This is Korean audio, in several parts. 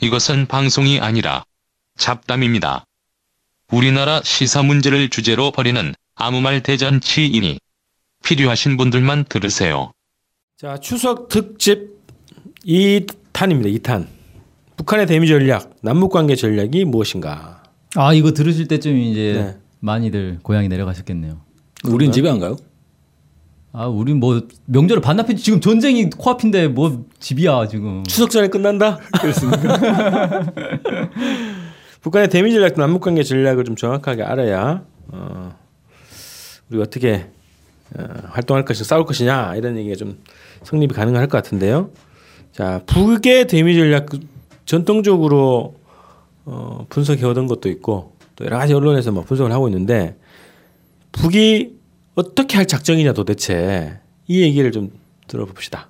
이것은 방송이 아니라 잡담입니다. 우리나라 시사 문제를 주제로 벌이는 아무 말 대잔치이니 필요하신 분들만 들으세요. 자, 추석 특집 2탄입니다. 2탄. 북한의 대미 전략, 남북 관계 전략이 무엇인가? 아 이거 들으실 때쯤 이제 네. 많이들 고향이 내려가셨겠네요. 우린 집에 안 가요? 아 우린 뭐 명절을 반납해 지금 전쟁이 코앞인데 뭐 집이야 지금. 추석 전에 끝난다? 그렇습니까? 북한의 대미 전략, 남북 관계 전략을 좀 정확하게 알아야 어, 우리 어떻게 어, 활동할 것이냐, 싸울 것이냐 이런 얘기가 좀 성립이 가능할 것 같은데요. 자, 북의 대미 전략 그 전통적으로 어, 분석해 오던 것도 있고 또 여러 가지 언론에서 뭐 분석을 하고 있는데 북이 어떻게 할 작정이냐 도대체 이 얘기를 좀 들어봅시다.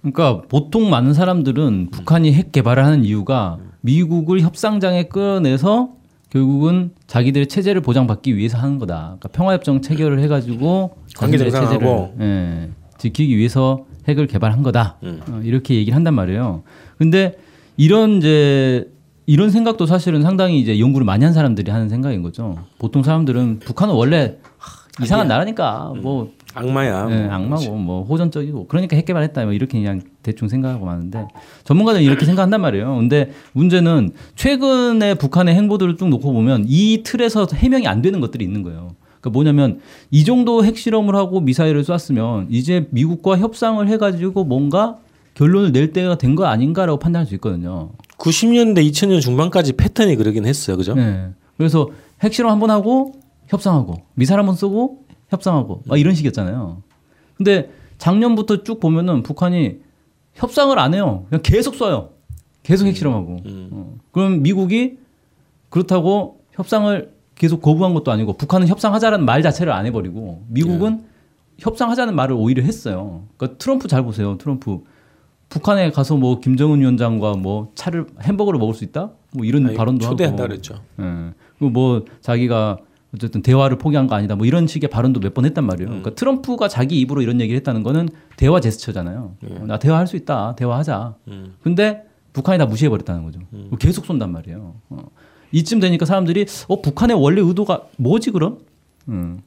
그러니까 보통 많은 사람들은 북한이 핵 개발을 하는 이유가 미국을 협상장에 끌어내서 결국은 자기들의 체제를 보장받기 위해서 하는 거다. 그러니까 평화협정 체결을 해가지고 정상화하고. 체제를 예, 지키기 위해서 핵을 개발한 거다. 어, 이렇게 얘기를 한단 말이에요. 근데 이런 이제 이런 생각도 사실은 상당히 이제 연구를 많이 한 사람들이 하는 생각인 거죠. 보통 사람들은 북한은 원래 하, 이상한 나라니까 뭐 악마야. 네, 뭐. 악마고 뭐 호전적이고 그러니까 핵 개발했다 뭐 이렇게 그냥 대충 생각하고 마는데 전문가들은 이렇게 생각한단 말이에요. 근데 문제는 최근에 북한의 행보들을 쭉 놓고 보면 이 틀에서 해명이 안 되는 것들이 있는 거예요. 그러니까 뭐냐면 이 정도 핵실험을 하고 미사일을 쐈으면 이제 미국과 협상을 해가지고 뭔가 결론을 낼 때가 된 거 아닌가라고 판단할 수 있거든요. 90년대 2000년 중반까지 패턴이 그러긴 했어요. 그죠? 네. 그래서 핵실험 한 번 하고 협상하고 미사일 한번 쏘고 협상하고 막 이런 식이었잖아요. 근데 작년부터 쭉 보면은 북한이 협상을 안 해요. 그냥 계속 쏴요. 계속 핵실험하고. 어. 그럼 미국이 그렇다고 협상을 계속 거부한 것도 아니고 북한은 협상하자라는 말 자체를 안 해버리고 미국은 협상하자는 말을 오히려 했어요. 그러니까 트럼프 잘 보세요. 트럼프 북한에 가서 뭐 김정은 위원장과 뭐 차를 햄버거를 먹을 수 있다? 뭐 이런 아니, 발언도 초대한다 하고. 그랬죠. 예. 그리고 뭐 자기가 어쨌든 대화를 포기한 거 아니다. 뭐 이런 식의 발언도 몇 번 했단 말이에요. 그러니까 트럼프가 자기 입으로 이런 얘기를 했다는 거는 대화 제스처잖아요. 어, 나 대화할 수 있다. 대화하자. 근데 북한이 다 무시해 버렸다는 거죠. 계속 쏜단 말이에요. 어. 이쯤 되니까 사람들이 어 북한의 원래 의도가 뭐지 그럼? 음.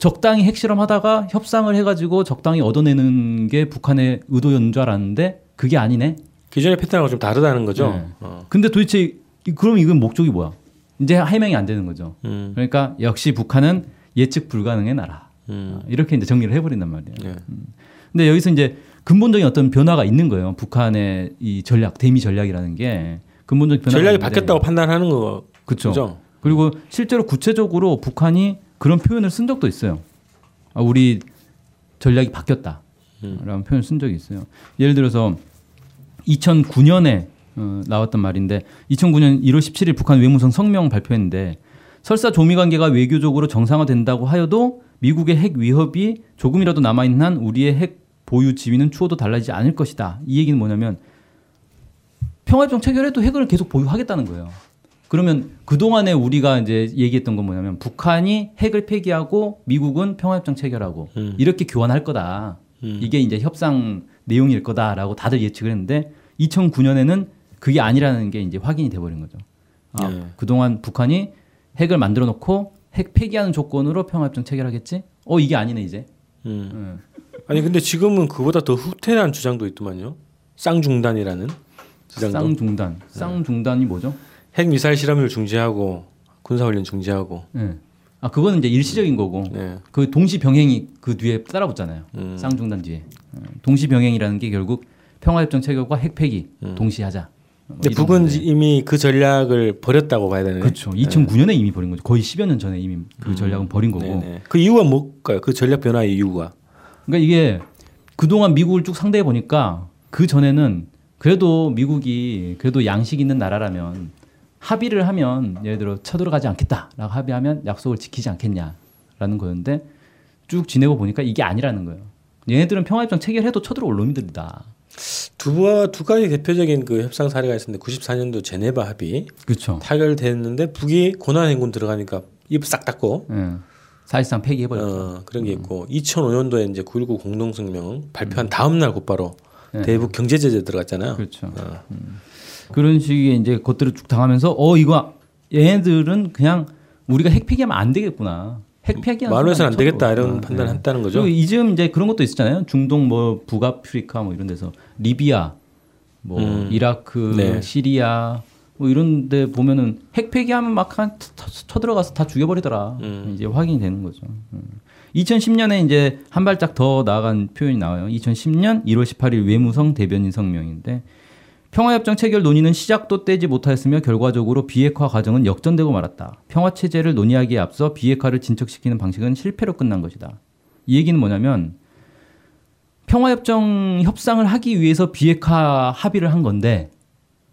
적당히 핵실험하다가 협상을 해가지고 적당히 얻어내는 게 북한의 의도였는 줄 알았는데 그게 아니네. 기존의 패턴하고 좀 다르다는 거죠. 네. 어. 근데 도대체 이- 그럼 이건 목적이 뭐야? 이제 해명이 안 되는 거죠. 음. 그러니까 역시 북한은 예측 불가능의 나라. 음. 어, 이렇게 이제 정리를 해버린단 말이에요. 예. 근데 여기서 이제 근본적인 어떤 변화가 있는 거예요. 북한의 이 전략, 대미 전략이라는 게 근본적인 변화가 전략이 있는데 바뀌었다고 판단하는 거 그쵸. 그죠? 그리고 실제로 구체적으로 북한이 그런 표현을 쓴 적도 있어요. 아, 우리 전략이 바뀌었다. 라는 표현을 쓴 적이 있어요. 예를 들어서 2009년에 어, 나왔던 말인데 2009년 1월 17일 북한 외무성 성명 발표했는데 설사 조미 관계가 외교적으로 정상화된다고 하여도 미국의 핵 위협이 조금이라도 남아있는 한 우리의 핵 보유 지위는 추호도 달라지지 않을 것이다. 이 얘기는 뭐냐면 평화협정 체결해도 핵을 계속 보유하겠다는 거예요. 그러면 그동안에 우리가 이제 얘기했던 건 뭐냐면 북한이 핵을 폐기하고 미국은 평화협정 체결하고 음. 이렇게 교환할 거다. 이게 이제 협상 내용일 거다라고 다들 예측을 했는데 2009년에는 그게 아니라는 게 이제 확인이 돼버린 거죠. 아, 네. 그동안 북한이 핵을 만들어 놓고 핵 폐기하는 조건으로 평화협정 체결하겠지? 어 이게 아니네 이제. 음. 음. 아니 근데 지금은 그보다 더 후퇴한 주장도 있더만요. 쌍중단이라는 주장도. 쌍중단. 쌍중단이 뭐죠? 핵 미사일 실험을 중지하고 군사 훈련 중지하고. 예. 아 그거는 이제 일시적인 거고 네. 그 동시 병행이 그 뒤에 따라붙잖아요. 음. 쌍중단 뒤에. 어, 동시 병행이라는 게 결국 평화협정 체결과 핵 폐기 동시하자. 뭐 근데 이 북은. 이미 그 전략을 버렸다고 봐야 되네. 그렇죠. 2009년에 이미 버린 거죠. 거의 10여 년 전에 이미 그 전략은 버린 거고. 음. 네네. 그 이유가 뭘까요? 그 전략 변화의 이유가. 그러니까 이게 그동안 미국을 쭉 상대해 보니까 그 전에는 그래도 미국이 그래도 양식 있는 나라라면 합의를 하면 예를 들어 쳐들어가지 않겠다라고 합의하면 약속을 지키지 않겠냐라는 거였는데 쭉 지내고 보니까 이게 아니라는 거예요. 얘네들은 평화협정 체결해도 쳐들어올 놈들이다. 두, 두 가지 대표적인 그 협상 사례가 있었는데 94년도 제네바 합의 그렇죠. 타결됐는데 북이 고난 행군 들어가니까 입 싹 닫고 예. 사실상 폐기해버렸죠. 어, 그런 게 있고 2005년도에 이제 9.19 공동성명 발표한 다음 날 곧바로 네. 대북 경제 제재 들어갔잖아요. 그렇죠. 어. 그런 식의 이제 것들을 쭉 당하면서 어 이거 얘네들은 그냥 우리가 핵폐기하면 안 되겠구나. 핵폐기하는 말로 해서는 안 되겠다. 이런 어, 판단을 네. 했다는 거죠. 이즘 이제 그런 것도 있었잖아요. 중동 뭐 북아프리카 뭐 이런 데서 리비아, 뭐 음. 이라크, 네. 시리아 뭐 이런 데 보면은 핵폐기하면 막 한 쳐들어가서 다 죽여버리더라. 음. 이제 확인이 되는 거죠. 음. 2010년에 이제 한 발짝 더 나아간 표현이 나와요. 2010년 1월 18일 외무성 대변인 성명인데 평화협정 체결 논의는 시작도 떼지 못하였으며 결과적으로 비핵화 과정은 역전되고 말았다. 평화 체제를 논의하기에 앞서 비핵화를 진척시키는 방식은 실패로 끝난 것이다. 이 얘기는 뭐냐면 평화협정 협상을 하기 위해서 비핵화 합의를 한 건데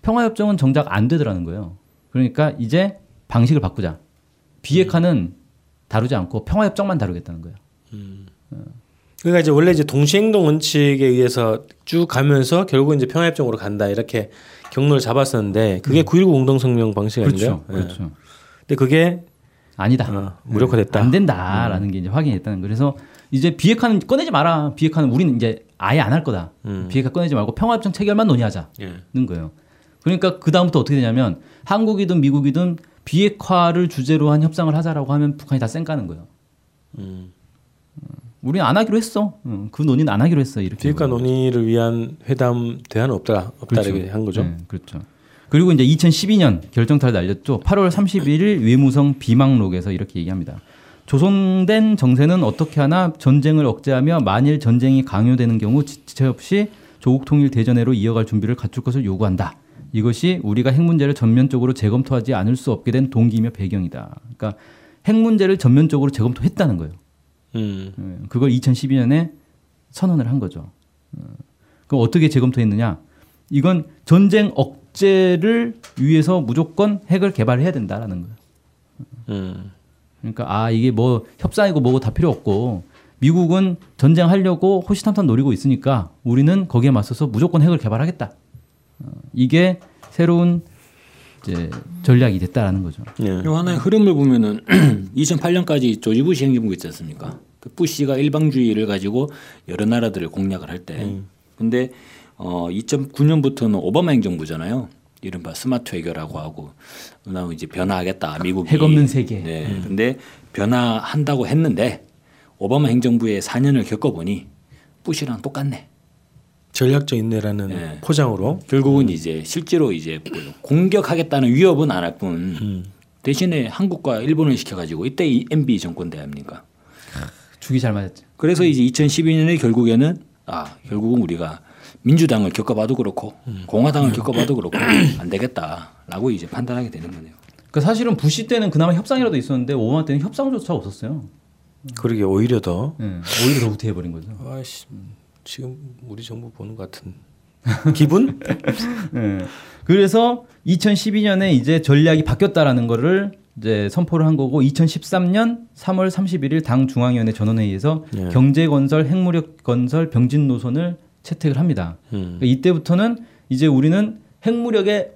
평화협정은 정작 안 되더라는 거예요. 그러니까 이제 방식을 바꾸자. 비핵화는 다루지 않고 평화협정만 다루겠다는 거예요. 그러니까 이제 원래 이제 동시행동 원칙에 의해서 쭉 가면서 결국 이제 평화협정으로 간다 이렇게 경로를 잡았었는데 그게 9.19 공동성명 방식 아닌가요? 그렇죠. 예. 그렇죠. 근데 그게 아니다. 어, 무력화됐다. 안 된다라는 게 이제 확인했다는 거. 그래서 이제 비핵화는 꺼내지 마라. 비핵화는 우리는 이제 아예 안 할 거다. 음. 비핵화 꺼내지 말고 평화협정 체결만 논의하자는 예. 거예요. 그러니까 그 다음부터 어떻게 되냐면 한국이든 미국이든 비핵화를 주제로 한 협상을 하자라고 하면 북한이 다 쌩까는 거예요. 음. 우리는 안 하기로 했어. 응, 그 논의는 안 하기로 했어. 이렇게. 비핵화 논의를 위한 회담 대안은 없다 없다 이렇게 한 거죠. 네, 그렇죠. 그리고 이제 2012년 결정타를 날렸죠. 8월 31일 외무성 비망록에서 이렇게 얘기합니다. 조성된 정세는 어떻게 하나 전쟁을 억제하며 만일 전쟁이 강요되는 경우 지체 없이 조국 통일 대전회로 이어갈 준비를 갖출 것을 요구한다. 이것이 우리가 핵 문제를 전면적으로 재검토하지 않을 수 없게 된 동기이며 배경이다. 그러니까 핵 문제를 전면적으로 재검토했다는 거예요. 음. 예, 그걸 2012년에 선언을 한 거죠. 어, 그럼 어떻게 재검토했느냐? 이건 전쟁 억제를 위해서 무조건 핵을 개발해야 된다라는 거예요. 음. 그러니까 아 이게 뭐 협상이고 뭐고 다 필요 없고 미국은 전쟁하려고 호시탐탐 노리고 있으니까 우리는 거기에 맞서서 무조건 핵을 개발하겠다. 어, 이게 새로운 이제 전략이 됐다라는 거죠. 예. 요 하나의 흐름을 보면은 2008년까지 조지 부시 행정부 있지 않습니까? 그 부시가 일방주의를 가지고 여러 나라들을 공략을 할 때, 근데 어 2009년부터는 오바마 행정부잖아요. 이른바 스마트 외교라고 하고, 그다음 이제 변화하겠다 미국이 핵 없는 세계. 네. 근데 변화한다고 했는데 오바마 행정부의 4년을 겪어보니 부시랑 똑같네. 전략적 인내라는 예. 포장으로 결국은 이제 실제로 이제 뭐 공격하겠다는 위협은 안 할뿐 음. 대신에 한국과 일본을 시켜가지고 이때 이 MB 정권 대 아닙니까? 죽이 잘 맞았죠. 그래서 이제 2012년에 결국에는 아 결국은 우리가 민주당을 겪어봐도 그렇고 공화당을 겪어봐도 그렇고 안 되겠다라고 이제 판단하게 되는 거네요. 그러니까 사실은 부시 때는 그나마 협상이라도 있었는데 오바마 때는 협상조차 없었어요. 그러게 오히려 더 예, 오히려 더 후퇴해버린 거죠. 아씨 지금 우리 정부 보는 것 같은 기분? 예. 그래서 2012년에 이제 전략이 바뀌었다라는 거를 이제 선포를 한 거고 2013년 3월 31일 당 중앙위원회 전원회의에서 예. 경제 건설, 핵무력 건설, 병진 노선을 채택을 합니다. 음. 그러니까 이때부터는 이제 우리는 핵무력에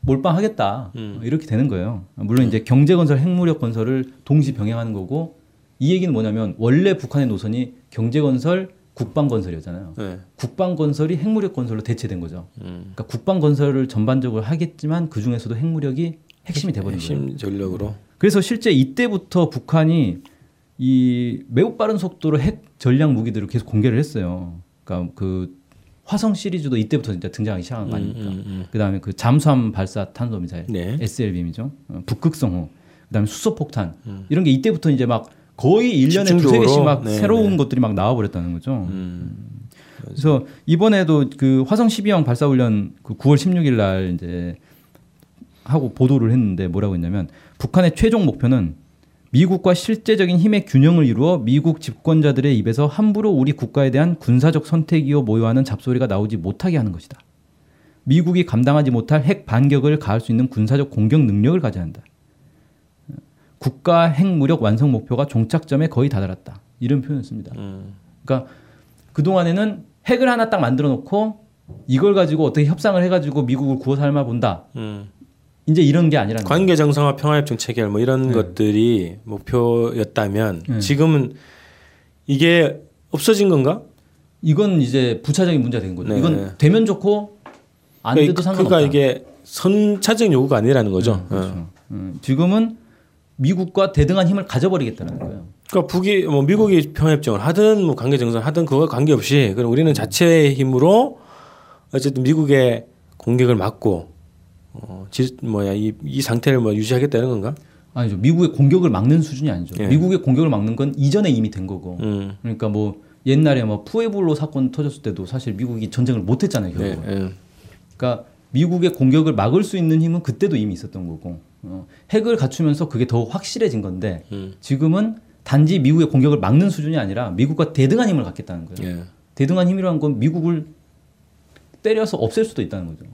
몰빵하겠다 음. 이렇게 되는 거예요. 물론 이제 경제 건설, 핵무력 건설을 동시 병행하는 거고 이 얘기는 뭐냐면 원래 북한의 노선이 경제 건설, 국방건설이었잖아요. 네. 국방건설이 핵무력 건설로 대체된 거죠. 음. 그러니까 국방 건설을 전반적으로 하겠지만 그 중에서도 핵무력이 핵심이 돼버린 거예요. 핵심 전력으로 그래서 실제 이때부터 북한이 이 매우 빠른 속도로 핵 전략 무기들을 계속 공개를 했어요. 그러니까 그 화성 시리즈도 이때부터 진짜 등장하기 시작한 거 아닙니까? 음, 음, 그다음에 그 잠수함 발사 탄도 미사일 네. SLBM이죠. 어, 북극성호. 그다음에 수소 폭탄. 이런 게 이때부터 이제 막 거의 1년에 두세? 개씩 막 네, 새로운 네. 것들이 막 나와 버렸다는 거죠. 음. 그래서 이번에도 그 화성 12형 발사 훈련 그 9월 16일 날 이제 하고 보도를 했는데 뭐라고 했냐면 북한의 최종 목표는 미국과 실제적인 힘의 균형을 이루어 미국 집권자들의 입에서 함부로 우리 국가에 대한 군사적 선택이요 모여하는 잡소리가 나오지 못하게 하는 것이다. 미국이 감당하지 못할 핵 반격을 가할 수 있는 군사적 공격 능력을 가져야 한다. 국가 핵무력 완성 목표가 종착점에 거의 다다랐다. 이런 표현을 씁니다. 음. 그러니까 그 동안에는 핵을 하나 딱 만들어 놓고 이걸 가지고 어떻게 협상을 해가지고 미국을 구워 삶아 본다. 음. 이제 이런 게 아니라는 거예요. 관계 정상화 평화협 정 체결 뭐 이런 네. 것들이 목표였다면 네. 지금은 이게 없어진 건가? 이건 이제 부차적인 문제가 된 거죠. 네. 이건 되면 좋고 안 그러니까 돼도 상관없다. 그러니까 이게 선차적 요구가 아니라는 거죠. 어. 그렇죠. 음, 지금은 미국과 대등한 힘을 가져버리겠다는 거예요. 그러니까 북이 뭐 미국이 평화협정을 하든 뭐 관계 정상 하든 그거 관계없이 그럼 우리는 자체의 힘으로 어쨌든 미국의 공격을 막고 어, 지, 뭐야 이, 이 상태를 뭐 유지하겠다는 건가? 아니죠. 미국의 공격을 막는 수준이 아니죠. 예. 미국의 공격을 막는 건 이전에 이미 된 거고. 음. 그러니까 뭐 옛날에 뭐 푸에블로 사건 터졌을 때도 사실 미국이 전쟁을 못 했잖아요. 예, 결국. 예. 그러니까 미국의 공격을 막을 수 있는 힘은 그때도 이미 있었던 거고. 어, 핵을 갖추면서 그게 더 확실해진 건데 음. 지금은 단지 미국의 공격을 막는 수준이 아니라 미국과 대등한 힘을 갖겠다는 거예요. 예. 대등한 힘이라는 건 미국을 때려서 없앨 수도 있다는 거죠.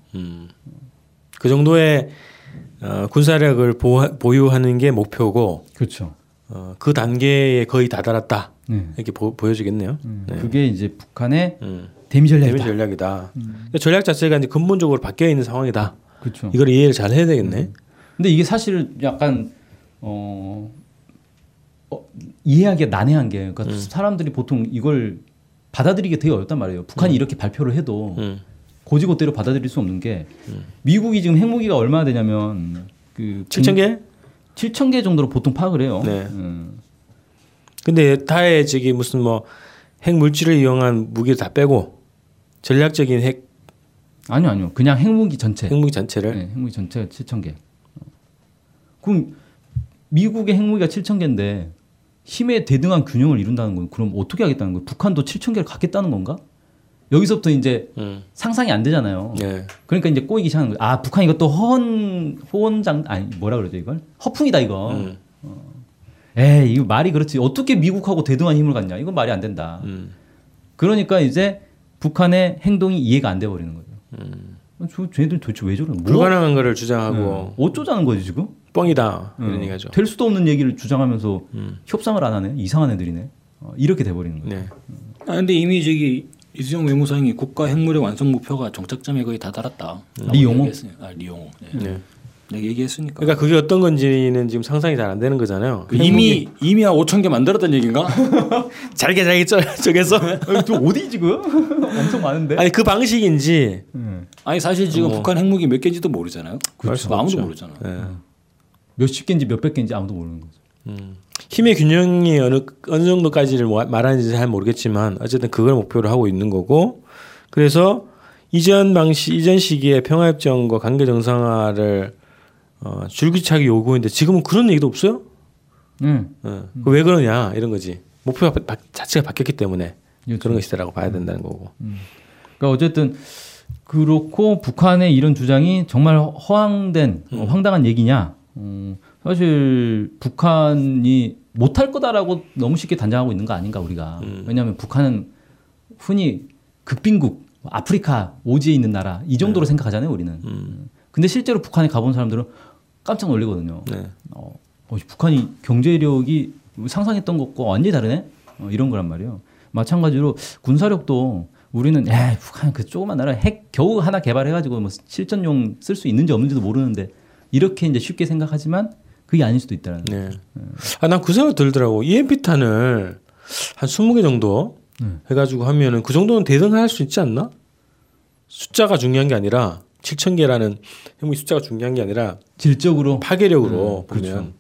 그 정도의 어, 군사력을 보하, 보유하는 게 목표고 그렇죠. 어, 그 단계에 거의 다다랐다 네. 이렇게 보, 보여지겠네요. 네. 그게 이제 북한의 음. 대미 전략이다. 대미 전략이다. 그러니까 전략 자체가 이제 근본적으로 바뀌어 있는 상황이다. 그렇죠. 이걸 이해를 잘 해야 되겠네. 근데 이게 사실 약간 어, 어 이해하기가 난해한 게 그러니까 음. 사람들이 보통 이걸 받아들이기 되게 어렵단 말이에요. 북한이 이렇게 발표를 해도 음. 고지고대로 받아들일 수 없는 게 미국이 지금 핵무기가 얼마나 되냐면 그 7천 개? 7천 개 정도로 보통 파악을 해요. 네. 음. 근데 타의 저기 무슨 뭐 핵 물질을 이용한 무기를 다 빼고 전략적인 핵 아니요, 아니요. 그냥 핵무기 전체. 핵무기 전체를 네, 핵무기 전체가 7천 개. 어. 그럼 미국의 핵무기가 7천 개인데 힘의 대등한 균형을 이룬다는 건 그럼 어떻게 하겠다는 거예요? 북한도 7천 개를 갖겠다는 건가? 여기서부터 이제 음. 상상이 안 되잖아요. 예. 그러니까 이제 꼬이기 시작하는 거예요. 아, 북한 이것도 허언 호언장 아니 뭐라 그러죠 이걸? 허풍이다 이거. 음. 어. 에이 이거 말이 그렇지. 어떻게 미국하고 대등한 힘을 갖냐? 이건 말이 안 된다. 음. 그러니까 이제 북한의 행동이 이해가 안돼 버리는 거죠. 저 쟤들 도대체 왜 저러는? 뭐, 불가능한 거를 주장하고 네. 어쩌자는 거지 지금? 뻥이다 이런 어. 얘기하죠. 될 수도 없는 얘기를 주장하면서 음. 협상을 안 하네. 이상한 애들이네. 어, 이렇게 돼 버리는 거예요. 네. 아 근데 이미 저기 이수영 외무상이 국가 핵무력 완성 목표가 정착점에 거의 다다랐다. 리용호? 아 리용호. 네. 네. 내가 얘기했으니까. 그러니까 그게 어떤 건지는 지금 상상이 잘 안 되는 거잖아요. 그 이미 이미 한 5천 개 만들었던 얘기인가? 잘게 잘게 쪄 저게서 저 어디 지금? 엄청 많은데. 아니 그 방식인지 아니 사실 지금 북한 핵무기 몇 개인지도 모르잖아요. 그렇죠. 아무도. 모르잖아. 예. 몇십 개인지 몇백 개인지 아무도 모르는 거죠. 힘의 균형이 어느 어느 정도까지를 뭐- 말하는지 잘 모르겠지만 어쨌든 그걸 목표로 하고 있는 거고 그래서 이전 방식 이전 시기에 평화협정과 관계 정상화를 어, 줄기차게 요구했는데 지금은 그런 얘기도 없어요. 응. 어. 그왜 그러냐 이런 거지 바- 자체가 바뀌었기 때문에 그렇죠. 그런 것이다라고 봐야 된다는 거고. 그러니까 어쨌든 그렇고 북한의 이런 주장이 정말 허황된 어, 황당한 얘기냐? 음, 사실 북한이 못할 거다라고 너무 쉽게 단정하고 있는 거 아닌가 우리가? 왜냐하면 북한은 흔히 극빈국, 아프리카 오지에 있는 나라 이 정도로 생각하잖아요 우리는. 근데 실제로 북한에 가본 사람들은 깜짝 놀리거든요. 네. 어, 어, 북한이 경제력이 상상했던 것과 완전히 다르네? 어, 이런 거란 말이에요. 마찬가지로 군사력도 우리는 야 북한 그 조그만 나라 핵 겨우 하나 개발해가지고 뭐 실전용 쓸 수 있는지 없는지도 모르는데 이렇게 이제 쉽게 생각하지만 그게 아닐 수도 있다는 거예요. 네. 아, 난 그 생각 들더라고. EMP 탄을 한 20개 정도 해가지고 하면은 그 정도는 대등할 수 있지 않나? 숫자가 중요한 게 아니라 7천 개라는 핵무기 숫자가 중요한 게 아니라 질적으로 파괴력으로 보면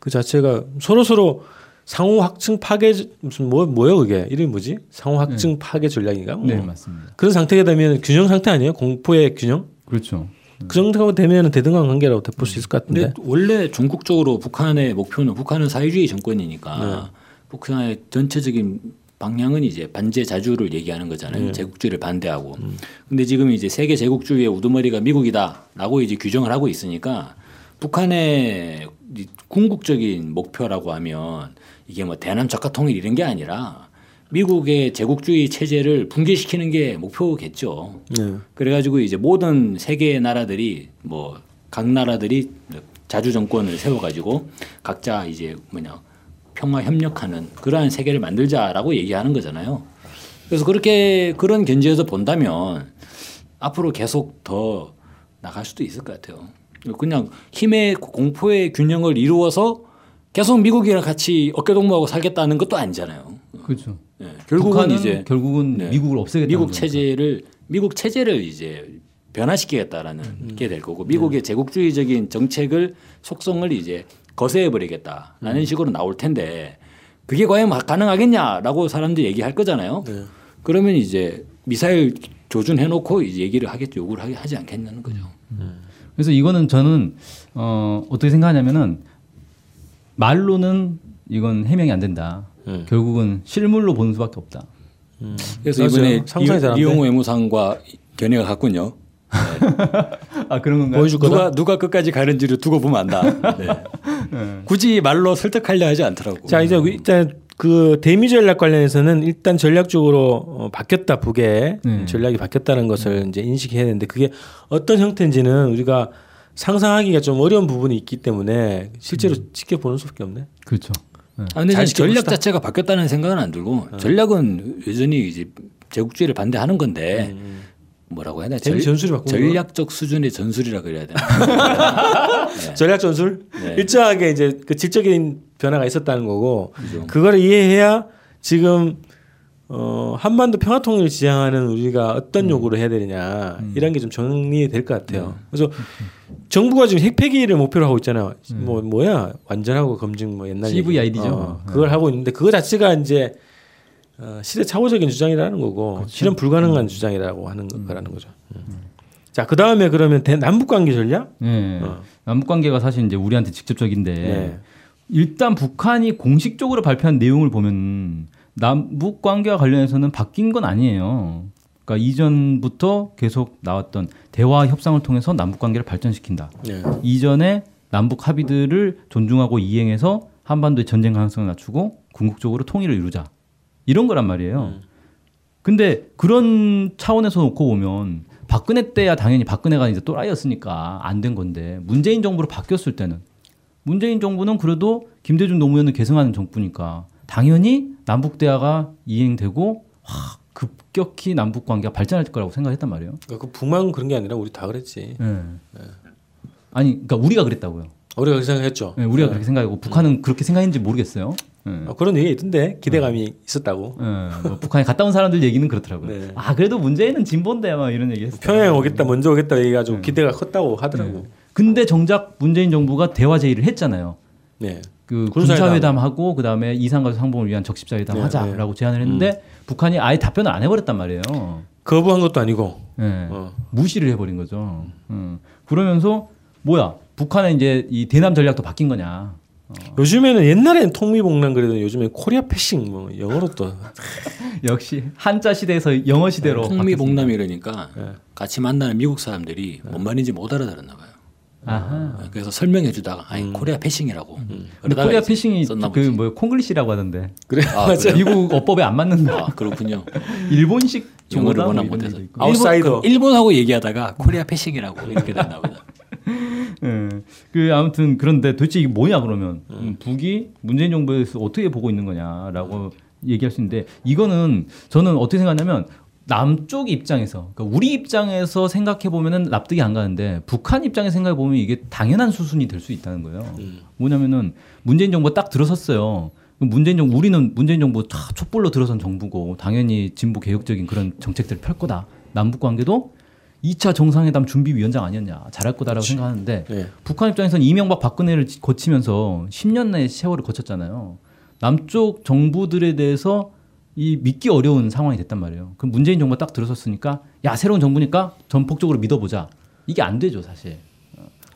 그 자체가 서로 서로 상호 확증 파괴 무슨 뭐 뭐요 그게 이름이 뭐지? 상호 확증 파괴 전략인가? 뭐. 네 맞습니다. 그런 상태가 되면 균형 상태 아니에요? 공포의 균형? 그렇죠. 그 정도가 되면 대등한 관계라고 볼 수 있을 것 같은데. 원래 전국적으로 북한의 목표는 북한은 사회주의 정권이니까 북한의 전체적인 방향은 이제 반제 자주를 얘기하는 거잖아요. 제국주의를 반대하고. 근데 지금 이제 세계 제국주의의 우두머리가 미국이다라고 이제 규정을 하고 있으니까 북한의 이 궁극적인 목표라고 하면 이게 뭐 대남 적화 통일 이런 게 아니라 미국의 제국주의 체제를 붕괴시키는 게 목표겠죠. 네. 그래가지고 이제 모든 세계 나라들이 뭐 각 나라들이 자주 정권을 세워가지고 각자 이제 뭐냐 평화 협력하는 그러한 세계를 만들자라고 얘기하는 거잖아요. 그래서 그렇게 그런 견지에서 본다면 앞으로 계속 더 나갈 수도 있을 것 같아요. 그냥 힘의 공포의 균형을 이루어서 계속 미국이랑 같이 어깨동무하고 살겠다는 것도 아니잖아요. 그렇죠. 예, 결국은 이제 결국은 네. 미국을 없애겠다. 미국 체제를 미국 체제를 이제 변화시키겠다라는 게될 거고 미국의 제국주의적인 정책을 속성을 이제 거세해 버리겠다라는 식으로 나올 텐데 그게 과연 가능하겠냐라고 사람들이 얘기할 거잖아요. 그러면 이제 미사일 조준해 놓고 이제 얘기를 하겠죠. 요구를 하지 않겠냐는 거죠. 그래서 이거는 저는 어, 어떻게 생각하냐면은 말로는 이건 해명이 안 된다. 음. 결국은 실물로 보는 수밖에 없다. 그래서 맞아요. 이번에 상상이 잘안 돼. 리, 용호 외무상과 견해가 같군요. 아 그런 건가요? 보여줄 거다. 누가 누가 끝까지 가는지를 두고 보면 안다. 네. 굳이 말로 설득하려 하지 않더라고. 자 이제 일단 그 대미 전략 관련해서는 일단 전략적으로 어, 바뀌었다 북의 네. 전략이 바뀌었다는 것을 이제 인식해야 되는데 그게 어떤 형태인지는 우리가 상상하기가 좀 어려운 부분이 있기 때문에 실제로 지켜보는 수밖에 없네. 그렇죠. 네. 아, 근데 전략 지켜봅시다. 자체가 바뀌었다는 생각은 안 들고 전략은 여전히 이제 제국주의를 반대하는 건데 뭐라고 해야 되나 재미 전술이 바꾸는 전략적 수준의 전술이라 그래야 되나 전략 전술 네. 일정하게 이제 그 질적인 변화가 있었다는 거고 그죠. 그거를 이해해야 지금 어 한반도 평화 통일을 지향하는 우리가 어떤 요구를 해야 되느냐 이런 게 좀 정리될 것 같아요. 그래서 정부가 지금 핵폐기를 목표로 하고 있잖아요. 뭐 뭐야 완전하고 검증 뭐 옛날 CVID 죠. 얘기. 어, 그걸 하고 있는데 그거 자체가 이제 어, 시대착오적인 주장이라는 거고 실현 불가능한 주장이라고 하는 거- 거라는 거죠. 음. 자, 그 다음에 그러면 대- 남북 관계 전략? 네. 어. 남북 관계가 사실 이제 우리한테 직접적인데 네. 일단 북한이 공식적으로 발표한 내용을 보면 남북 관계와 관련해서는 바뀐 건 아니에요. 그러니까 이전부터 계속 나왔던 대화 협상을 통해서 남북 관계를 발전시킨다. 네. 이전에 남북 합의들을 존중하고 이행해서 한반도의 전쟁 가능성을 낮추고 궁극적으로 통일을 이루자. 이런 거란 말이에요. 근데 그런 차원에서 놓고 보면 박근혜 때야 당연히 박근혜가 이제 또라이였으니까 안 된 건데 문재인 정부로 바뀌었을 때는 문재인 정부는 그래도 김대중 노무현을 계승하는 정부니까 당연히 남북 대화가 이행되고 와, 급격히 남북 관계가 발전할 거라고 생각했단 말이에요. 그 북만 그런 게 아니라 우리 다 그랬지. 예. 아니, 그러니까 우리가 그랬다고요. 우리가 그렇게 생각했죠. 예, 우리가 그렇게 생각하고 북한은 그렇게 생각했는지 모르겠어요. 예. 어, 그런 얘기 있던데 기대감이 있었다고. 예, 뭐 북한에 갔다 온 사람들 얘기는 그렇더라고요. 네. 아 그래도 문재인은 진보인데 막 이런 얘기 했어요. 평양 오겠다, 먼저 오겠다 얘기가지고 기대가 컸다고 하더라고. 근데 정작 문재인 정부가 대화 제의를 했잖아요. 네. 그 군사회담. 하고 그 다음에 이산가족 상봉을 위한 적십자회담 네, 하자라고 제안을 했는데 북한이 아예 답변을 안 해버렸단 말이에요. 거부한 것도 아니고. 예. 어. 무시를 해버린 거죠. 음. 그러면서 뭐야 북한의 이제 이 대남 전략도 바뀐 거냐? 요즘에는 옛날에는 통미봉남 그래도 요즘에 Korea passing 뭐 영어로 또 역시 한자 시대에서 영어 시대로 바뀌었습니다. 통미봉남이라니까 네. 같이 만나는 미국 사람들이 뭔 말인지 못 알아들었나 봐요. 아하. 그래서 설명해 주다가 아니 Korea passing이라고. 근데 그러다가 코리아 이제 passing이 썼나 그 보지. 뭐 콩글리시라고 하던데 그래 아, 맞아. 미국 어법에 안 맞는다. 아 그렇군요. 일본식 워낙 뭐 이런 못해서. 아웃사이더. 일본, 일본하고 얘기하다가 Korea passing이라고 이렇게 됐나 보다. 예. 그 아무튼 그런데 도대체 이게 뭐냐 그러면 음, 북이 문재인 정부에서 어떻게 보고 있는 거냐라고 얘기할 수 있는데 이거는 저는 어떻게 생각하냐면 남쪽 입장에서 그러니까 우리 입장에서 생각해 보면은 납득이 안 가는데 북한 입장에 생각해 보면 이게 당연한 수순이 될 수 있다는 거예요. 뭐냐면은 문재인 정부가 딱 들어섰어요. 문재인 정부 우리는 문재인 정부 차- 촛불로 들어선 정부고 당연히 진보 개혁적인 그런 정책들을 펼 거다. 남북 관계도 2차 정상회담 준비위원장 아니었냐 잘할 거다라고 생각하는데 네. 북한 입장에서는 이명박 박근혜를 지- 거치면서 10년 내 세월을 거쳤잖아요. 남쪽 정부들에 대해서 이 믿기 어려운 상황이 됐단 말이에요. 그럼 문재인 정부가 딱 들어섰으니까 야 새로운 정부니까 전폭적으로 믿어보자. 이게 안 되죠 사실.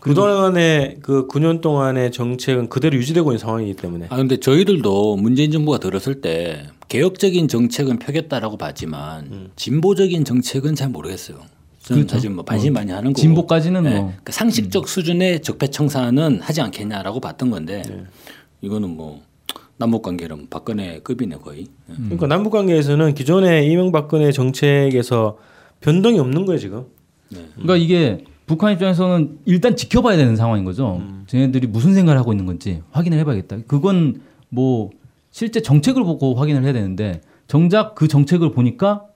그동안의 그 9년 동안의 정책은 그대로 유지되고 있는 상황이기 때문에 아 근데 저희들도 문재인 정부가 들었을 때 개혁적인 정책은 펴겠다라고 봤지만 진보적인 정책은 잘 모르겠어요. 저는 그렇죠. 사실 뭐 반신반의하는 거고. 진보까지는 네. 뭐 그 상식적 수준의 적폐청산은 하지 않겠냐라고 봤던 건데 이거는 뭐 남북 관계는 박근혜 급이네 거의. 네. 그러니까 남북 관계에서는 기존의 이명박근혜 정책에서 변동이 없는 거예요 지금. 그러니까 이게 북한 입장에서는 일단 지켜봐야 되는 상황인 거죠. 쟤네들이 무슨 생각을 하고 있는 건지 확인을 해봐야겠다. 그건 뭐 실제 정책을 보고 확인을 해야 되는데 정작 그 정책을 보니까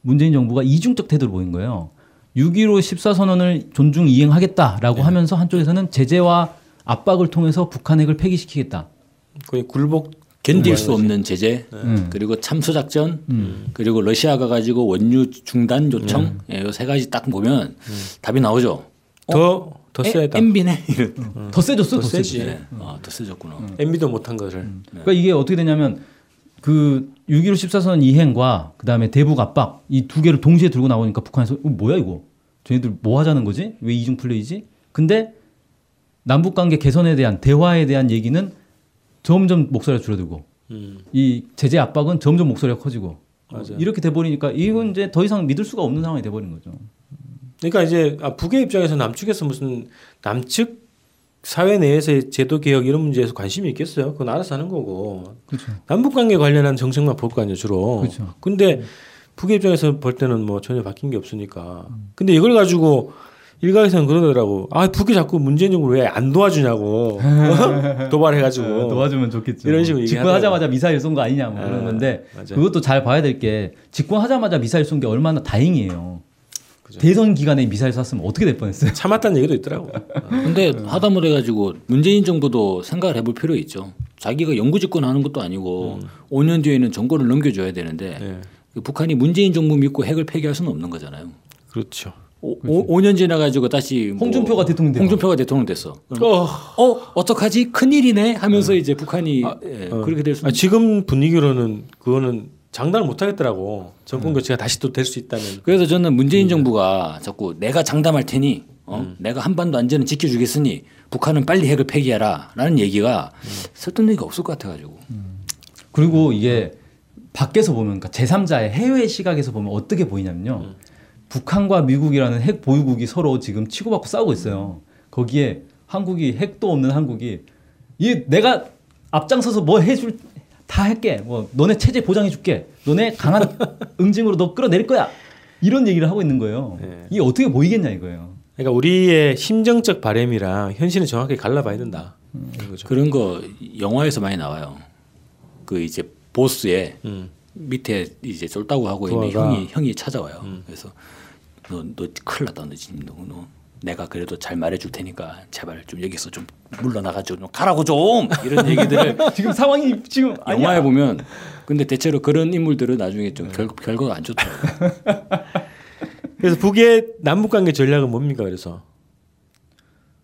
문재인 정부가 이중적 태도를 보인 거예요. 6.15 14선언을 존중 이행하겠다라고 하면서 한쪽에서는 제재와 압박을 통해서 북한 핵을 폐기시키겠다. 거의 굴복 견딜 수 없는 제재 음. 그리고 참수 작전 그리고 러시아가 가지고 원유 중단 요청 예, 요세 가지 딱 보면 답이 나오죠. 더 더 세다. 이런. 더 세졌어, 더, 더 세지. 세지. 네. 아, 더 세졌구나. MB도 못한 것을. 그러니까 이게 어떻게 되냐면 그 6.15 14선 이행과 그다음에 대북 압박 이 두 개를 동시에 들고 나오니까 북한에서 어, 뭐야 이거? 쟤네들 뭐 하자는 거지? 왜 이중 플레이지? 근데 남북 관계 개선에 대한 대화에 대한 얘기는 점점 목소리가 줄어들고 음. 이 제재 압박은 점점 목소리가 커지고 맞아요. 이렇게 돼 버리니까 이건 이제 더 이상 믿을 수가 없는 상황이 돼 버린 거죠. 그러니까 이제 아, 북의 입장에서 남측에서 무슨 남측 사회 내에서의 제도 개혁 이런 문제에서 관심이 있겠어요? 그건 알아서 하는 거고 그렇죠. 남북 관계 관련한 정책만 볼 거 아니에요 주로. 그렇죠. 근데 북의 입장에서 볼 때는 뭐 전혀 바뀐 게 없으니까. 근데 이걸 가지고 일각에서는 그러더라고. 아 북이 자꾸 문재인 정부 왜 안 도와주냐고 도발해가지고. 네, 도와주면 좋겠죠. 이런 식으로 집권하자마자 미사일 쏜 거 아니냐 뭐 아, 그런 건데 맞아요. 그것도 잘 봐야 될 게 집권하자마자 미사일 쏜 게 얼마나 다행이에요. 대선 기간에 미사일 쐈으면 어떻게 될 뻔했어요. 참았다는 얘기도 있더라고. 근데 하다못해 가지고 문재인 정부도 생각을 해볼 필요 있죠. 자기가 영구 집권하는 것도 아니고 5년 뒤에는 정권을 넘겨줘야 되는데 네. 그 북한이 문재인 정부 믿고 핵을 폐기할 수는 없는 거잖아요. 그렇죠. 오, 오, 5년 지나가지고 다시 뭐 홍준표가 대통령 되고. 홍준표가 대통령 됐어. 어. 어 어떡하지 큰일이네 하면서 이제 북한이 예, 어. 그렇게 될 수. 아, 지금 분위기로는 그거는 장담을 못 하겠더라고. 정권 교체가 다시 또 될 수 있다는. 그래서 저는 문재인 정부가 자꾸 내가 장담할 테니 어? 내가 한반도 안전을 지켜주겠으니 북한은 빨리 핵을 폐기해라라는 얘기가 설득력이 없을 것 같아가지고. 그리고 이게 밖에서 보면 그러니까 제3자의 해외 시각에서 보면 어떻게 보이냐면요. 북한과 미국이라는 핵 보유국이 서로 지금 치고받고 싸우고 있어요. 거기에 한국이 핵도 없는 한국이 이 내가 앞장서서 뭐 해줄 다 할게. 뭐 너네 체제 보장해 줄게. 너네 강한 응징으로 너 끌어낼 거야. 이런 얘기를 하고 있는 거예요. 네. 이게 어떻게 보이겠냐 이거예요. 그러니까 우리의 심정적 바램이랑 현실은 정확하게 갈라봐야 된다. 그런 거죠. 그런 거 영화에서 많이 나와요. 그 이제 보스의 음. 밑에 이제 쫄다고 하고 있는. 형이 형이 찾아와요. 그래서 너 너 큰일 났다 너 지금 너, 너. 내가 그래도 잘 말해줄 테니까 제발 좀 여기서 좀 물러나가지고 좀 가라고 좀! 이런 얘기들을 지금 상황이 지금 영화에 보면 근데 대체로 그런 인물들은 나중에 좀 결, 결과가 안 좋더라고요. 그래서 북의 남북 관계 전략은 뭡니까? 그래서?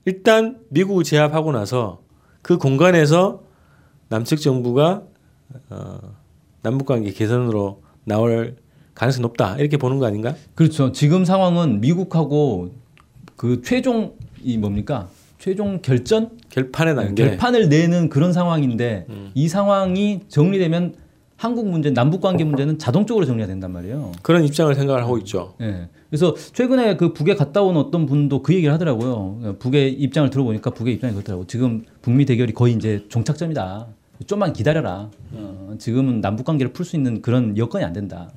일단 미국을 제압하고 나서 그 공간에서 남측 정부가 어, 남북 관계 개선으로 나올 가능성이 높다 이렇게 보는 거 아닌가? 그렇죠. 지금 상황은 미국하고 그 최종 이 뭡니까? 최종 결전 결판에 난 게. 결판을 내는 그런 상황인데 음. 이 상황이 정리되면 한국 문제, 남북 관계 문제는 자동적으로 정리가 된단 말이에요. 그런 입장을 생각을 하고 있죠. 예. 그래서 최근에 그 북에 갔다 온 어떤 분도 그 얘기를 하더라고요. 북의 입장을 들어보니까 북의 입장이 그렇더라고. 지금 북미 대결이 거의 이제 종착점이다. 좀만 기다려라. 어, 지금은 남북 관계를 풀 수 있는 그런 여건이 안 된다.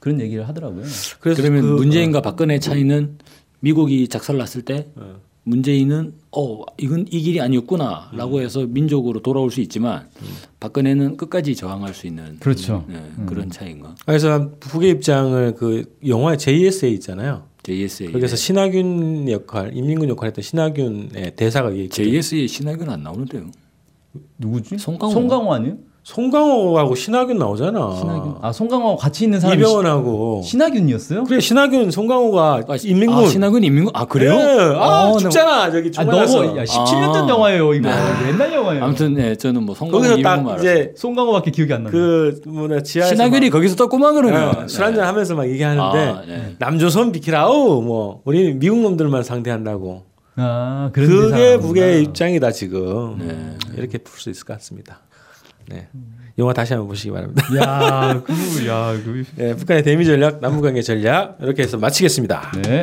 그런 얘기를 하더라고요. 그래서 그러면 그, 문재인과 박근혜 차이는 미국이 작살났을 때 어. 문재인은 어 이건 이 길이 아니었구나라고 음. 해서 민족으로 돌아올 수 있지만 박근혜는 끝까지 저항할 수 있는 그렇죠. 네, 음. 그런 차이인가. 그래서 북의 입장을 그 영화의 JSA 있잖아요. JSA. 거기서 신하균 역할, 임민군 역할했던 신하균의 대사가. JSA 신학은 안 나오는데요. 누구지? 송강호. 송강호 아니에요? 송강호하고 신하균 나오잖아. 신하균. 아 송강호하고 같이 있는 사람이 이병헌하고. 시- 신하균이었어요? 그래 신하균, 송강호가 아, 인민군. 아, 신학은 인민군. 아 그래요? 예. 아, 네. 죽잖아 저기 아 중간에서. 너무 야, 17년 전 아. 영화예요 이거 옛날 영화예요. 아무튼 네, 저는 뭐 성공 거기서 딱. 이제 송강호밖에 기억이 안 나요. 그 뭐냐 지하에서 신하균이 거기서 막, 그러면. 예, 술 한잔 하면서 막 얘기하는데 아, 네. 남조선 비키라우 뭐 우리 미국 놈들만 상대한다고. 아 그런 그게. 북의 입장이다 지금. 네. 이렇게 풀 수 있을 것 같습니다. 네. 영화 다시 한번 보시기 바랍니다. 야, 그, 야, 그. 네, 북한의 대미 전략, 남북관계 전략 이렇게 해서 마치겠습니다. 네.